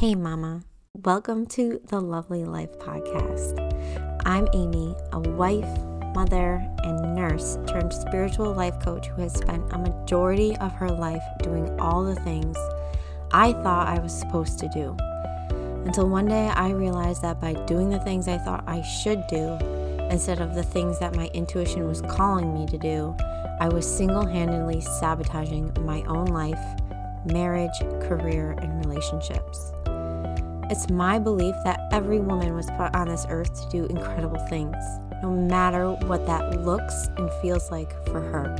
Hey, Mama. Welcome to the Lovely Life Podcast. I'm Amy, a wife, mother, and nurse turned spiritual life coach who has spent a majority of her life doing all the things I thought I was supposed to do. Until one day I realized that by doing the things I thought I should do, instead of the things that my intuition was calling me to do, I was single handedly sabotaging my own life, marriage, career, and relationships. It's my belief that every woman was put on this earth to do incredible things, no matter what that looks and feels like for her.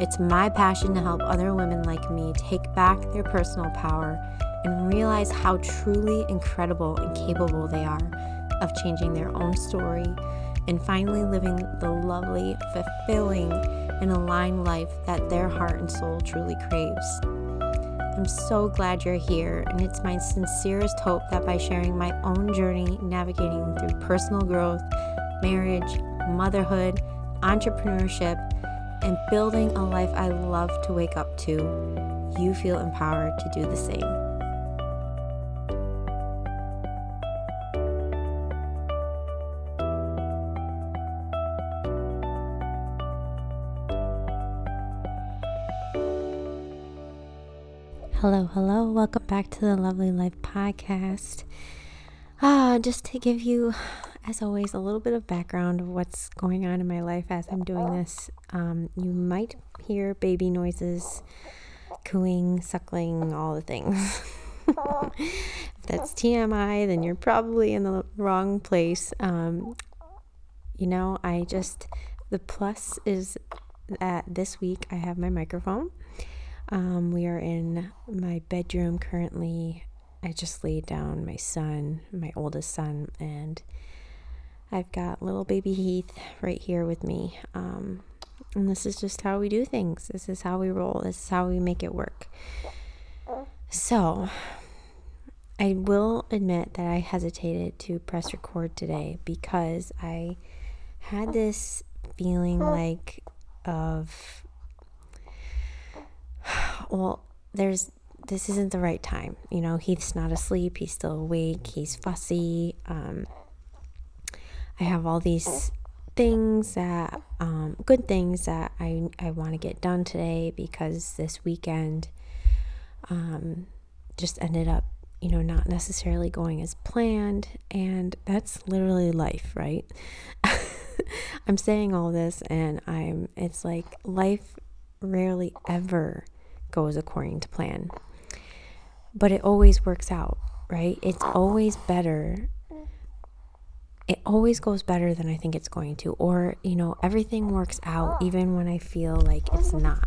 It's my passion to help other women like me take back their personal power and realize how truly incredible and capable they are of changing their own story and finally living the lovely, fulfilling, and aligned life that their heart and soul truly craves. I'm so glad you're here, and it's my sincerest hope that by sharing my own journey navigating through personal growth, marriage, motherhood, entrepreneurship, and building a life I love to wake up to, you feel empowered to do the same. Hello, hello. Welcome back to the Lovely Life podcast. Ah, just to give you, as always, a little bit of background of what's going on in my life as I'm doing this. Um, you might hear baby noises, cooing, suckling, all the things. if that's TMI, then you're probably in the wrong place. Um, you know, I just, the plus is that this week I have my microphone um, we are in my bedroom currently. I just laid down my son, my oldest son, and I've got little baby Heath right here with me. Um, and this is just how we do things. This is how we roll. This is how we make it work. So, I will admit that I hesitated to press record today because I had this feeling like of well, there's this isn't the right time. You know, he's not asleep, he's still awake, he's fussy. Um, I have all these things that um, good things that I I want to get done today because this weekend um, just ended up you know not necessarily going as planned and that's literally life right i'm saying all this and i'm it's like life rarely ever goes according to plan. But it always works out, right? It's always better. It always goes better than I think it's going to. Or, you know, everything works out even when I feel like it's not.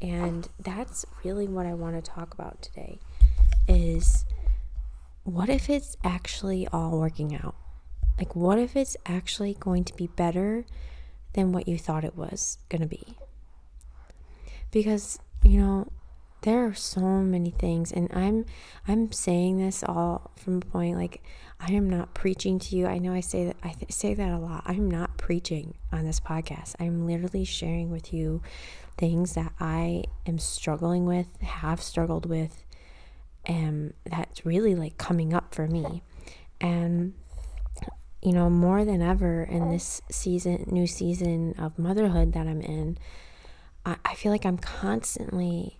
And that's really what I want to talk about today is what if it's actually all working out? Like what if it's actually going to be better than what you thought it was going to be? Because you know there are so many things and i'm i'm saying this all from a point like i am not preaching to you. I know i say that i th- say that a lot. I'm not preaching on this podcast. I'm literally sharing with you things that i am struggling with have struggled with and that's really like coming up for me. And you know more than ever in this season new season of motherhood that i'm in I feel like I'm constantly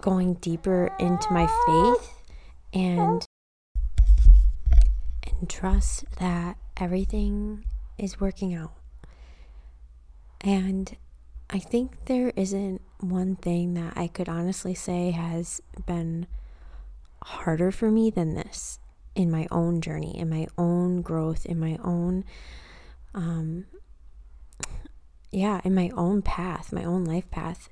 going deeper into my faith and and trust that everything is working out. And I think there isn't one thing that I could honestly say has been harder for me than this in my own journey, in my own growth, in my own um, yeah, in my own path, my own life path,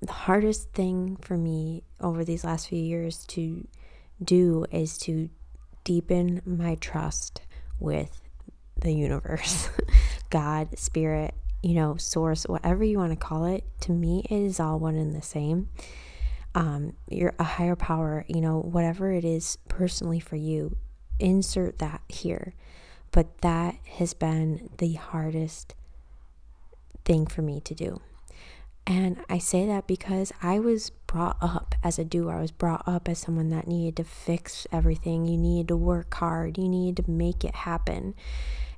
the hardest thing for me over these last few years to do is to deepen my trust with the universe, God, spirit, you know, source, whatever you want to call it. To me, it is all one and the same. Um, you're a higher power, you know, whatever it is personally for you, insert that here. But that has been the hardest thing for me to do. And I say that because I was brought up as a doer. I was brought up as someone that needed to fix everything. You needed to work hard. You needed to make it happen.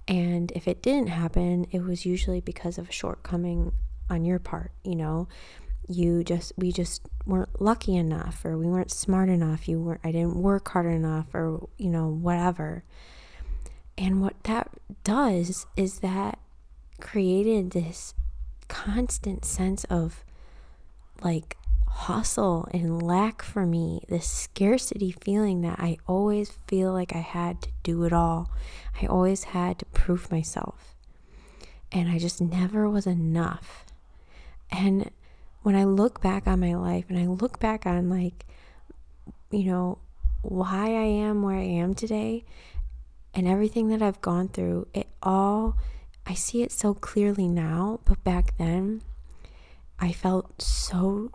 And if it didn't happen, it was usually because of a shortcoming on your part, you know. You just we just weren't lucky enough or we weren't smart enough. You weren't I didn't work hard enough or you know, whatever. And what that does is that created this constant sense of like hustle and lack for me, this scarcity feeling that I always feel like I had to do it all. I always had to prove myself. And I just never was enough. And when I look back on my life and I look back on like, you know, why I am where I am today and everything that I've gone through, it all, I see it so clearly now. But back then, I felt so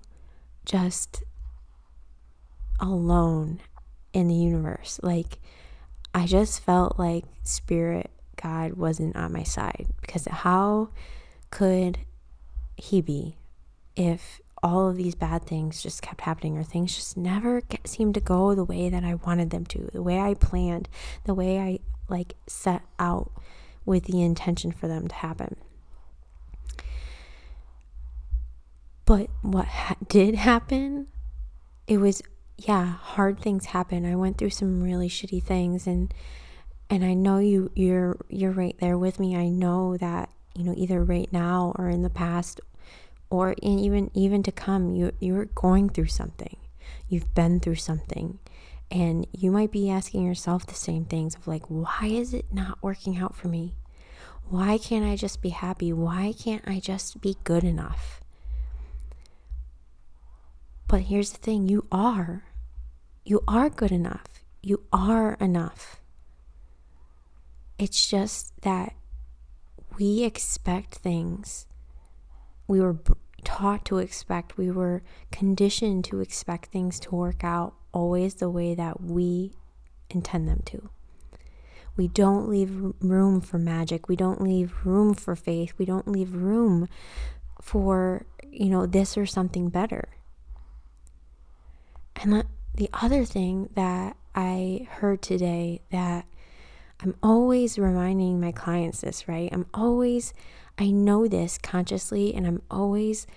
just alone in the universe. Like, I just felt like Spirit, God wasn't on my side because how could He be if all of these bad things just kept happening or things just never get, seemed to go the way that I wanted them to, the way I planned, the way I like set out with the intention for them to happen. But what ha- did happen, it was yeah, hard things happen. I went through some really shitty things and and I know you you're you're right there with me. I know that, you know, either right now or in the past or in even even to come, you you're going through something. You've been through something. And you might be asking yourself the same things of like, why is it not working out for me? Why can't I just be happy? Why can't I just be good enough? But here's the thing you are. You are good enough. You are enough. It's just that we expect things. We were taught to expect, we were conditioned to expect things to work out always the way that we intend them to. We don't leave room for magic. We don't leave room for faith. We don't leave room for, you know, this or something better. And the other thing that I heard today that I'm always reminding my clients this, right? I'm always, I know this consciously, and I'm always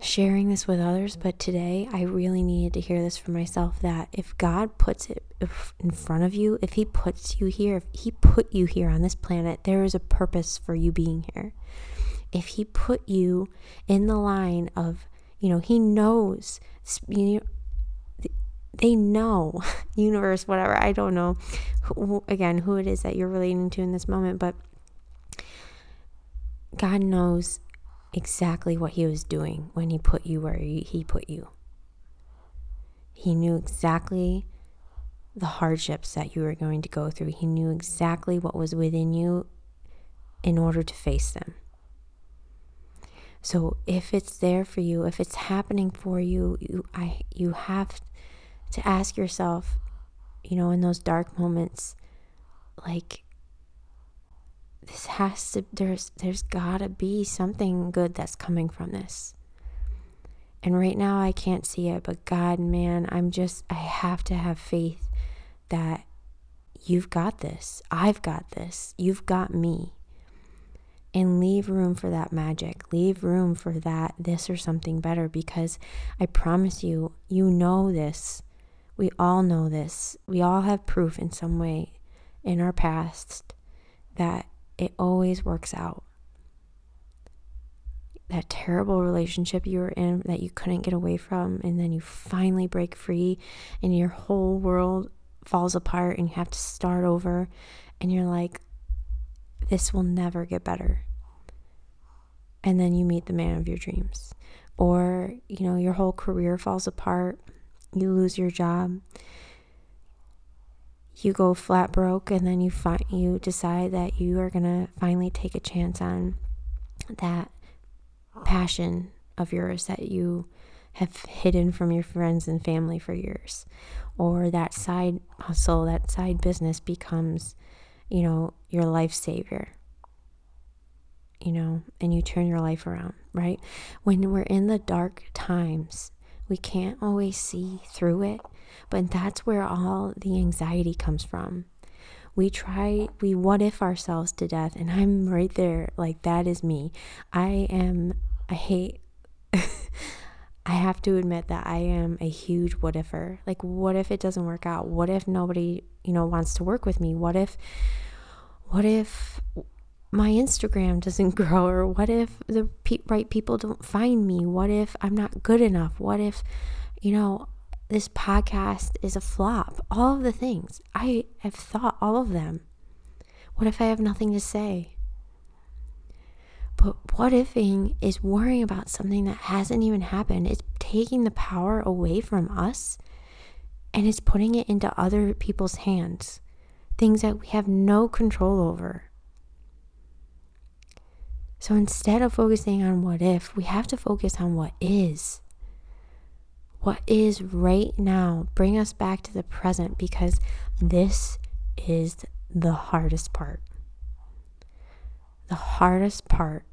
sharing this with others. But today, I really needed to hear this for myself that if God puts it in front of you, if He puts you here, if He put you here on this planet, there is a purpose for you being here. If He put you in the line of, you know, He knows, you know, they know universe whatever i don't know who, again who it is that you're relating to in this moment but god knows exactly what he was doing when he put you where he put you. He knew exactly the hardships that you were going to go through. He knew exactly what was within you in order to face them. So if it's there for you if it's happening for you you i you have to ask yourself, you know, in those dark moments, like, this has to, there's, there's gotta be something good that's coming from this. And right now I can't see it, but God, man, I'm just, I have to have faith that you've got this. I've got this. You've got me. And leave room for that magic. Leave room for that, this or something better, because I promise you, you know this. We all know this. We all have proof in some way in our past that it always works out. That terrible relationship you were in that you couldn't get away from, and then you finally break free, and your whole world falls apart, and you have to start over, and you're like, this will never get better. And then you meet the man of your dreams. Or, you know, your whole career falls apart you lose your job you go flat broke and then you find you decide that you are going to finally take a chance on that passion of yours that you have hidden from your friends and family for years. Or that side hustle that side business becomes you know your life savior. You know, and you turn your life around, right? When we're in the dark times, we can't always see through it, but that's where all the anxiety comes from. We try, we what if ourselves to death, and I'm right there, like that is me. I am, I hate, I have to admit that I am a huge what ifer. Like, what if it doesn't work out? What if nobody, you know, wants to work with me? What if, what if my Instagram doesn't grow? Or what if the pe- right people don't find me? What if I'm not good enough? What if, you know, this podcast is a flop? All of the things. I have thought all of them. What if I have nothing to say? But what ifing is worrying about something that hasn't even happened. It's taking the power away from us and it's putting it into other people's hands. Things that we have no control over. So instead of focusing on what if, we have to focus on what is. What is right now. Bring us back to the present because this is the hardest part. The hardest part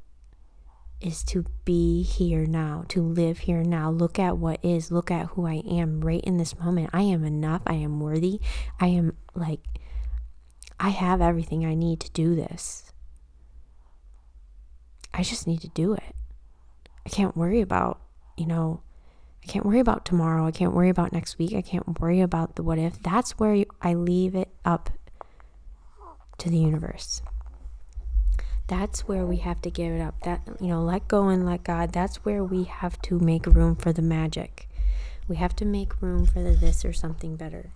is to be here now, to live here now. Look at what is, look at who I am right in this moment. I am enough. I am worthy. I am like, I have everything I need to do this. I just need to do it. I can't worry about, you know, I can't worry about tomorrow. I can't worry about next week. I can't worry about the what if. That's where I leave it up to the universe. That's where we have to give it up. That, you know, let go and let God. That's where we have to make room for the magic. We have to make room for the this or something better.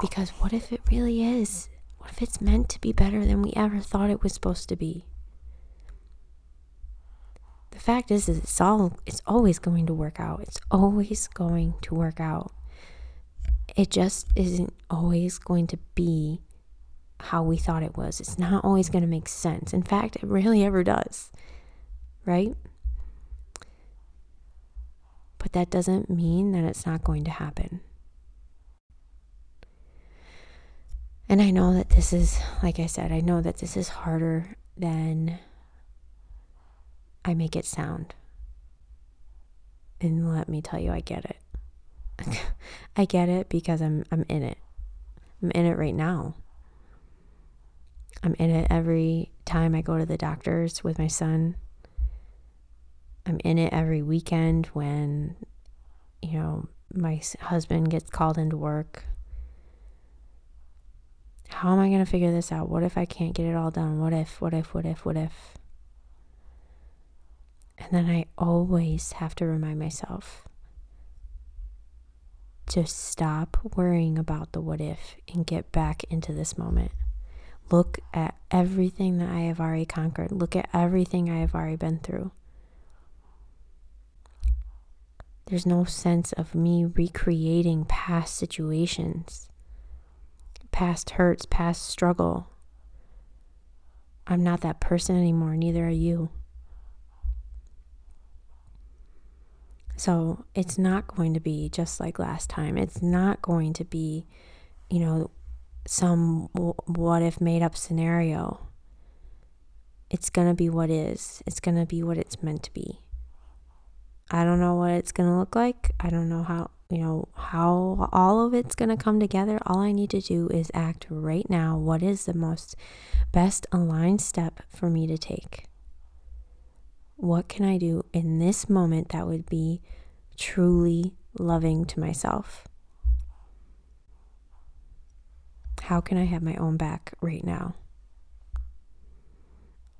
Because what if it really is? What if it's meant to be better than we ever thought it was supposed to be? The fact is, is it's all it's always going to work out. It's always going to work out. It just isn't always going to be how we thought it was. It's not always going to make sense. In fact, it rarely ever does. Right? But that doesn't mean that it's not going to happen. And I know that this is, like I said, I know that this is harder than I make it sound. And let me tell you, I get it. I get it because I'm I'm in it. I'm in it right now. I'm in it every time I go to the doctors with my son. I'm in it every weekend when you know my husband gets called into work how am I going to figure this out? What if I can't get it all done? What if, what if, what if, what if? And then I always have to remind myself to stop worrying about the what if and get back into this moment. Look at everything that I have already conquered. Look at everything I have already been through. There's no sense of me recreating past situations past hurts, past struggle. I'm not that person anymore, neither are you. So it's not going to be just like last time. It's not going to be, you know, some what if made up scenario. It's going to be what is. It's going to be what it's meant to be. I don't know what it's going to look like. I don't know how you know, how all of it's going to come together. All I need to do is act right now. What is the most best aligned step for me to take? What can I do in this moment that would be truly loving to myself? How can I have my own back right now?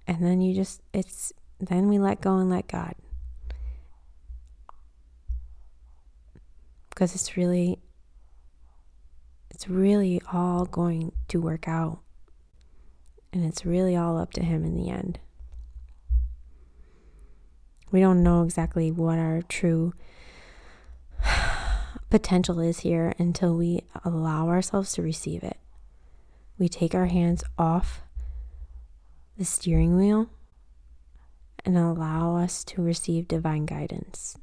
And then you just, it's, then we let go and let God. because it's really it's really all going to work out and it's really all up to him in the end we don't know exactly what our true potential is here until we allow ourselves to receive it we take our hands off the steering wheel and allow us to receive divine guidance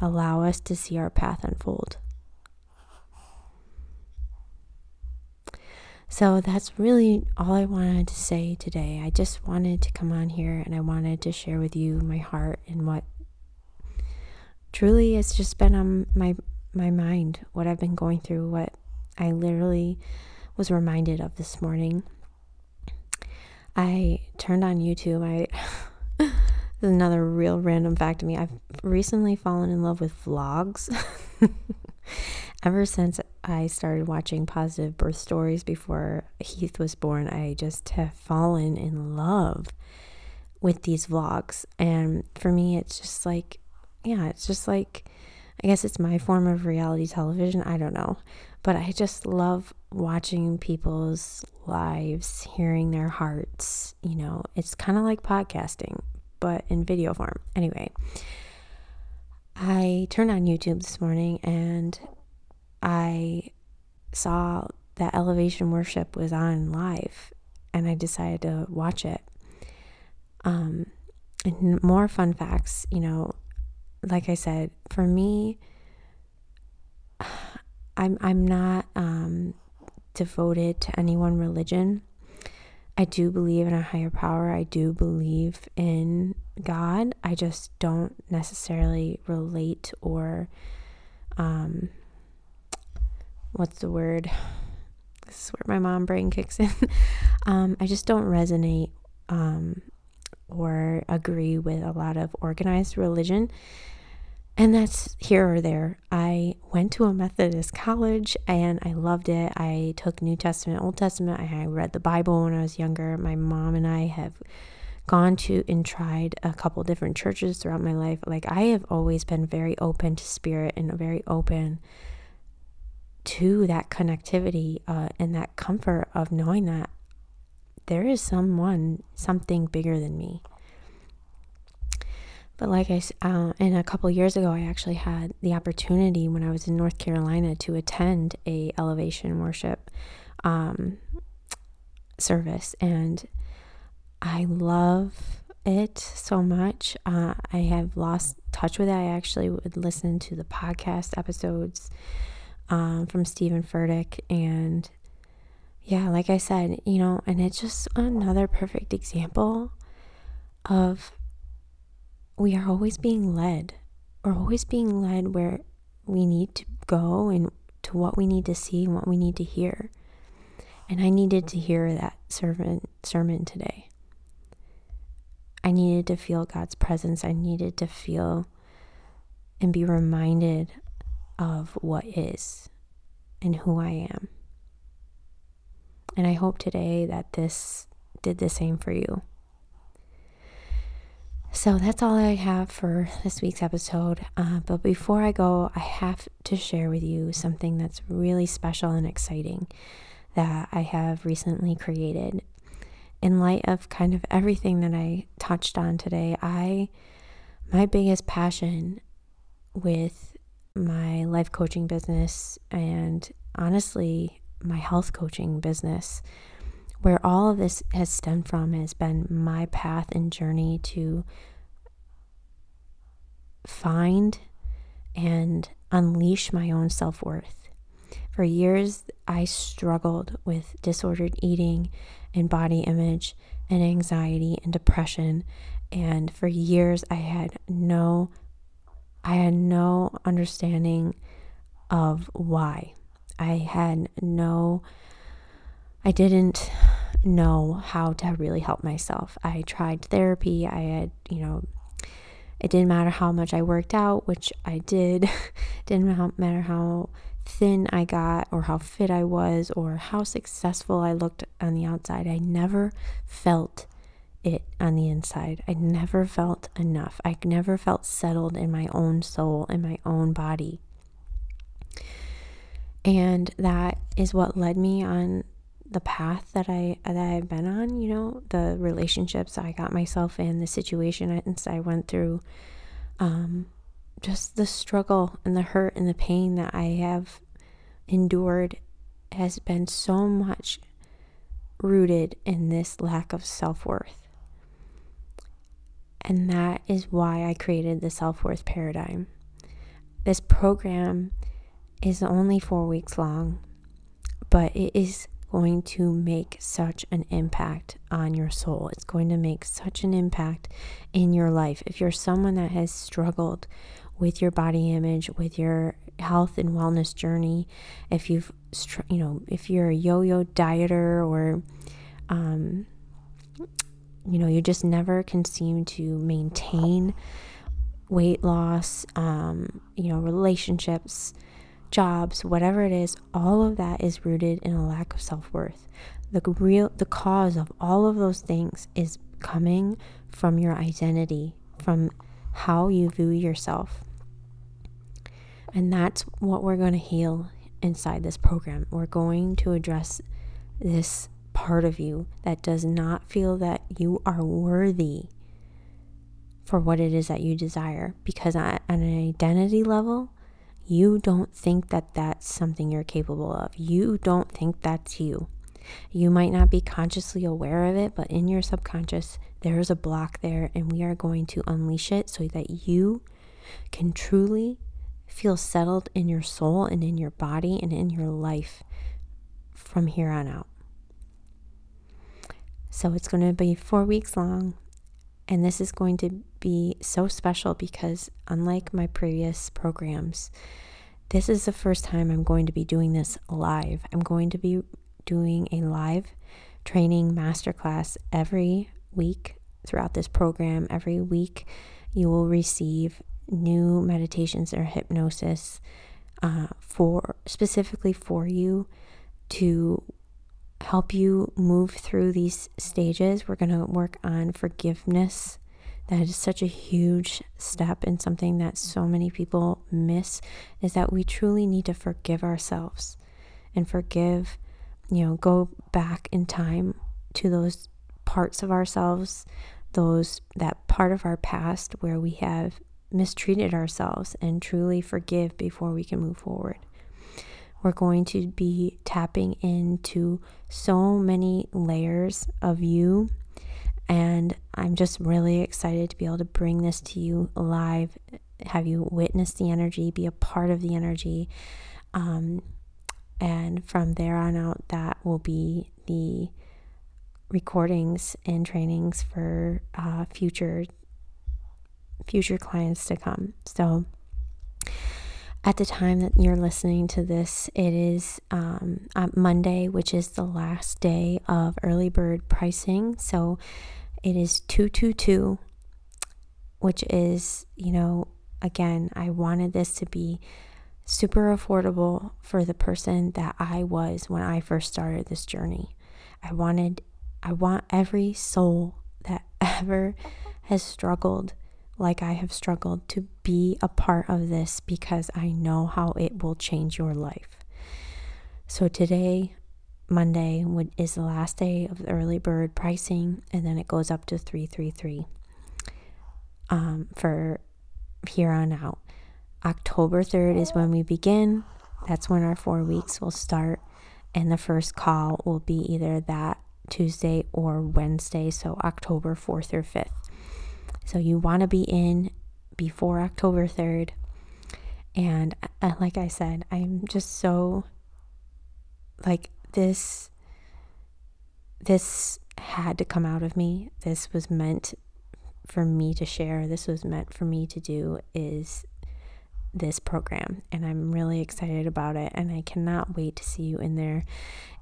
allow us to see our path unfold. So that's really all I wanted to say today. I just wanted to come on here and I wanted to share with you my heart and what truly has just been on my my mind, what I've been going through, what I literally was reminded of this morning. I turned on YouTube. I another real random fact to me. I've recently fallen in love with vlogs. Ever since I started watching positive birth stories before Heath was born, I just have fallen in love with these vlogs. And for me, it's just like, yeah, it's just like, I guess it's my form of reality television. I don't know. But I just love watching people's lives, hearing their hearts. You know, it's kind of like podcasting, but in video form. Anyway, I turned on YouTube this morning and I saw that Elevation Worship was on live and I decided to watch it. Um, and more fun facts, you know, like I said, for me, I'm I'm not um, devoted to any one religion. I do believe in a higher power. I do believe in God. I just don't necessarily relate or um, what's the word? This is where my mom brain kicks in. um, I just don't resonate um, or agree with a lot of organized religion. And that's here or there. I went to a Methodist college and I loved it. I took New Testament, Old Testament. I read the Bible when I was younger. My mom and I have gone to and tried a couple different churches throughout my life. Like I have always been very open to spirit and very open to that connectivity uh, and that comfort of knowing that there is someone, something bigger than me. But like I, uh, and a couple years ago, I actually had the opportunity when I was in North Carolina to attend a elevation worship um, service, and I love it so much. Uh, I have lost touch with it. I actually would listen to the podcast episodes um, from Steven Furtick. And yeah, like I said, you know, and it's just another perfect example of we are always being led. We're always being led where we need to go and to what we need to see and what we need to hear. And I needed to hear that sermon sermon today. I needed to feel God's presence. I needed to feel and be reminded of what is and who I am. And I hope today that this did the same for you. So that's all I have for this week's episode. Uh, but before I go, I have to share with you something that's really special and exciting that I have recently created. In light of kind of everything that I touched on today, I my biggest passion with my life coaching business and honestly my health coaching business where all of this has stemmed from has been my path and journey to find and unleash my own self-worth for years i struggled with disordered eating and body image and anxiety and depression and for years i had no I had no understanding of why. I had no, I didn't know how to really help myself. I tried therapy. I had, you know, it didn't matter how much I worked out, which I did. didn't matter how thin I got or how fit I was or how successful I looked on the outside. I never felt it on the inside. I never felt enough. I never felt settled in my own soul, in my own body. And that is what led me on the path that I that I've been on, you know, the relationships I got myself in, the situation I went through, um, just the struggle and the hurt and the pain that I have endured has been so much rooted in this lack of self worth. And that is why I created the self worth paradigm. This program is only four weeks long, but it is going to make such an impact on your soul. It's going to make such an impact in your life. If you're someone that has struggled with your body image, with your health and wellness journey, if you've, you know, if you're a yo yo dieter or, um, you know, you just never can seem to maintain weight loss, um, you know, relationships, jobs, whatever it is, all of that is rooted in a lack of self-worth. The real the cause of all of those things is coming from your identity, from how you view yourself. And that's what we're going to heal inside this program. We're going to address this part of you that does not feel that you are worthy for what it is that you desire because on an identity level you don't think that that's something you're capable of. You don't think that's you. You might not be consciously aware of it but in your subconscious there is a block there and we are going to unleash it so that you can truly feel settled in your soul and in your body and in your life from here on out. So it's going to be four weeks long and this is going to be so special because, unlike my previous programs, this is the first time I'm going to be doing this live. I'm going to be doing a live training masterclass every week throughout this program. Every week, you will receive new meditations or hypnosis uh, for specifically for you to help you move through these stages. We're going to work on forgiveness. That is such a huge step and something that so many people miss is that we truly need to forgive ourselves and forgive, you know, go back in time to those parts of ourselves, those that part of our past where we have mistreated ourselves and truly forgive before we can move forward. We're going to be tapping into so many layers of you. And I'm just really excited to be able to bring this to you live, have you witness the energy, be a part of the energy. Um, and from there on out, that will be the recordings and trainings for uh, future future clients to come. So at the time that you're listening to this, it is um, Monday, which is the last day of early bird pricing. So it is 222, which is, you know, again, I wanted this to be super affordable for the person that I was when I first started this journey. I wanted, I want every soul that ever has struggled like I have struggled to be a part of this because I know how it will change your life. So today, Monday, is the last day of the early bird pricing, and then it goes up to 333 um, for here on out. October 3rd is when we begin. That's when our four weeks will start, and the first call will be either that Tuesday or Wednesday, so October 4th or 5th. So you want to be in before October 3rd. And uh, like I said, I'm just so like this this had to come out of me. This was meant for me to share. This was meant for me to do is this program and I'm really excited about it and I cannot wait to see you in there.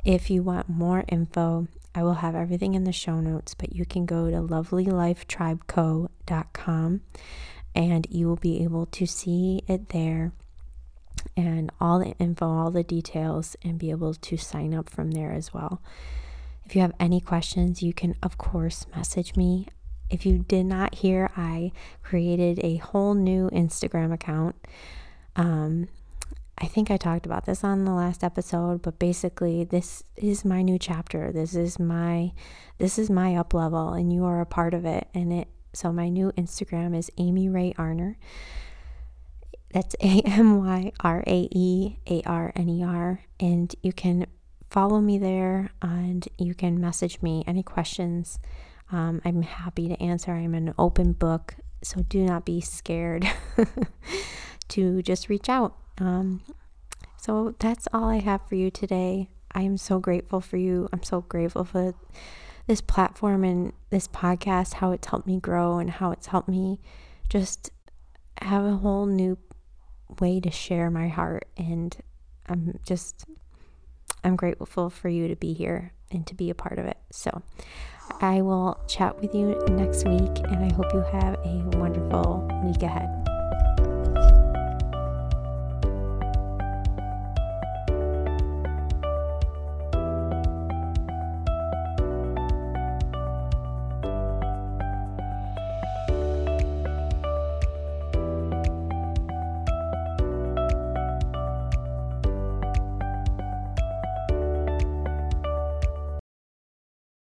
If you want more info, I will have everything in the show notes, but you can go to lovelylifetribeco.com and you will be able to see it there and all the info, all the details, and be able to sign up from there as well. If you have any questions, you can, of course, message me. If you did not hear, I created a whole new Instagram account. Um, I think I talked about this on the last episode, but basically this is my new chapter. This is my this is my up level and you are a part of it and it so my new Instagram is Amy Rae Arner. That's A M Y R A E A R N E R and you can follow me there and you can message me any questions. Um, I'm happy to answer. I'm an open book, so do not be scared to just reach out. Um, so that's all I have for you today. I am so grateful for you. I'm so grateful for this platform and this podcast, how it's helped me grow and how it's helped me just have a whole new way to share my heart. And I'm just, I'm grateful for you to be here and to be a part of it. So I will chat with you next week, and I hope you have a wonderful week ahead.